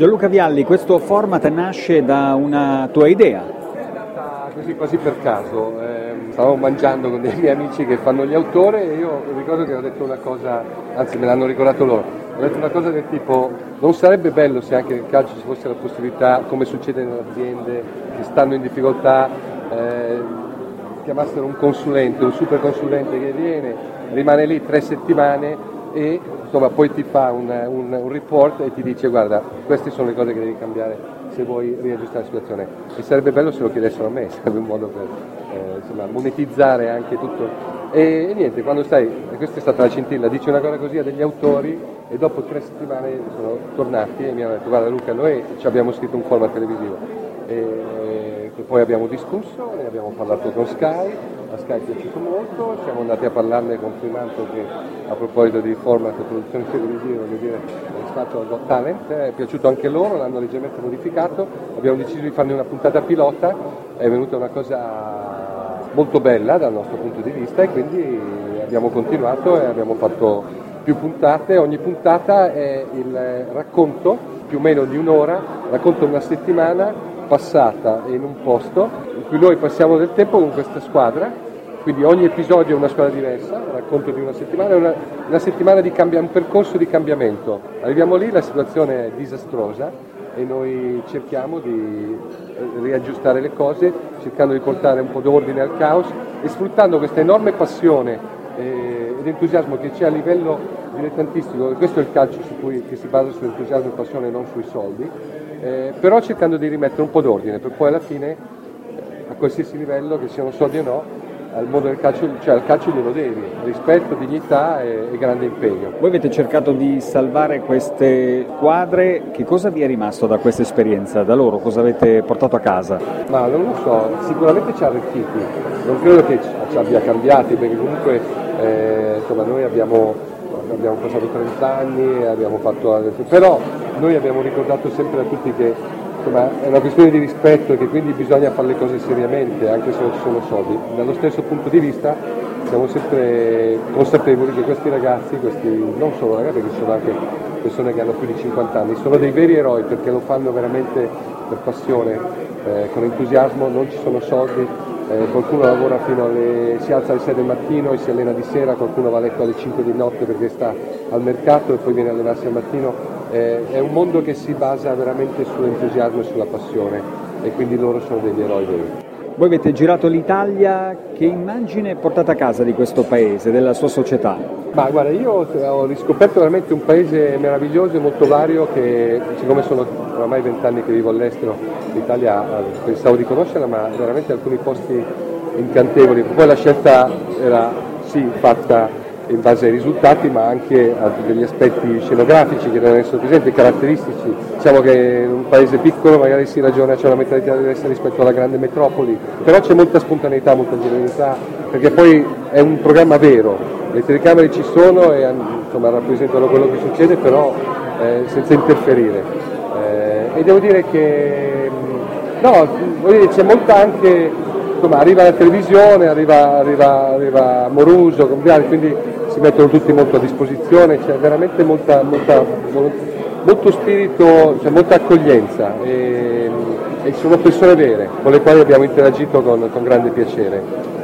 Gianluca Vialli, questo format nasce da una tua idea? Così quasi per caso, eh, stavamo mangiando con dei miei amici che fanno gli autori e io ricordo che ho detto una cosa, anzi me l'hanno ricordato loro, ho detto una cosa del tipo non sarebbe bello se anche nel calcio ci fosse la possibilità, come succede nelle aziende che stanno in difficoltà, eh, chiamassero un consulente, un super consulente che viene, rimane lì tre settimane e insomma, poi ti fa un, un, un, report e ti dice guarda queste sono le cose che devi cambiare se vuoi riaggiustare la situazione. E sarebbe bello se lo chiedessero a me, sarebbe un modo per eh, insomma, monetizzare anche tutto. E, e, niente, quando stai, questa è stata la scintilla, dici una cosa così a degli autori e dopo tre settimane sono tornati e mi hanno detto guarda Luca noi ci abbiamo scritto un format televisivo e, e poi abbiamo discusso, ne abbiamo parlato con Sky a Sky piaciuto molto, siamo andati a parlarne con Primanto che a proposito di format e produzione televisiva voglio dire, è stato Got Talent, è piaciuto anche loro, l'hanno leggermente modificato, abbiamo deciso di farne una puntata pilota, è venuta una cosa molto bella dal nostro punto di vista e quindi abbiamo continuato e abbiamo fatto più puntate, ogni puntata è il racconto più o meno di un'ora, racconto una settimana passata in un posto noi passiamo del tempo con questa squadra, quindi ogni episodio è una squadra diversa, racconto di una settimana, è una, una settimana di cambia, un percorso di cambiamento. Arriviamo lì, la situazione è disastrosa e noi cerchiamo di eh, riaggiustare le cose, cercando di portare un po' d'ordine al caos e sfruttando questa enorme passione eh, ed entusiasmo che c'è a livello dilettantistico, questo è il calcio cui, che si basa sull'entusiasmo e passione e non sui soldi, eh, però cercando di rimettere un po' d'ordine per poi alla fine qualsiasi livello, che siano soldi o no, al mondo del calcio, cioè al calcio glielo devi, rispetto, dignità e, e, grande impegno. Voi avete cercato di salvare queste quadre, che cosa vi è rimasto da questa esperienza, da loro, cosa avete portato a casa? Ma non lo so, sicuramente ci ha arricchiti, non credo che ci abbia cambiati, perché comunque eh, insomma, noi abbiamo, abbiamo passato 30 anni, abbiamo fatto, però noi abbiamo ricordato sempre a tutti che insomma, è una questione di rispetto e che quindi bisogna fare le cose seriamente anche se non ci sono soldi. Dallo stesso punto di vista siamo sempre consapevoli che questi ragazzi, questi non solo ragazzi, perché sono anche persone che hanno più di 50 anni, sono dei veri eroi perché lo fanno veramente per passione, eh, con entusiasmo, non ci sono soldi, eh, qualcuno lavora fino alle, si alza alle 6 del mattino e si allena di sera, qualcuno va a letto alle 5 di notte perché sta al mercato e poi viene a allenarsi al mattino eh, è un mondo che si basa veramente sull'entusiasmo e sulla passione e quindi loro sono degli eroi veri. Voi avete girato l'Italia, che immagine portate a casa di questo paese, della sua società? Ma guarda, io ho riscoperto veramente un paese meraviglioso e molto vario che, siccome sono ormai vent'anni che vivo all'estero, l'Italia eh, pensavo di conoscerla, ma veramente alcuni posti incantevoli. Poi la scelta era sì fatta in base ai risultati ma anche a degli aspetti scenografici che devono essere presenti, caratteristici. Diciamo che in un paese piccolo magari si ragiona, c'è una mentalità diversa rispetto alla grande metropoli, però c'è molta spontaneità, molta genuinità, perché poi è un programma vero, le telecamere ci sono e insomma, rappresentano quello che succede, però eh, senza interferire. Eh, e devo dire che no, c'è molta anche, insomma, arriva la televisione, arriva, arriva, arriva Moruso, quindi si mettono tutti molto a disposizione, c'è veramente molta, molta, molto spirito, c'è molta accoglienza e, e, sono persone vere con le quali abbiamo interagito con, con grande piacere.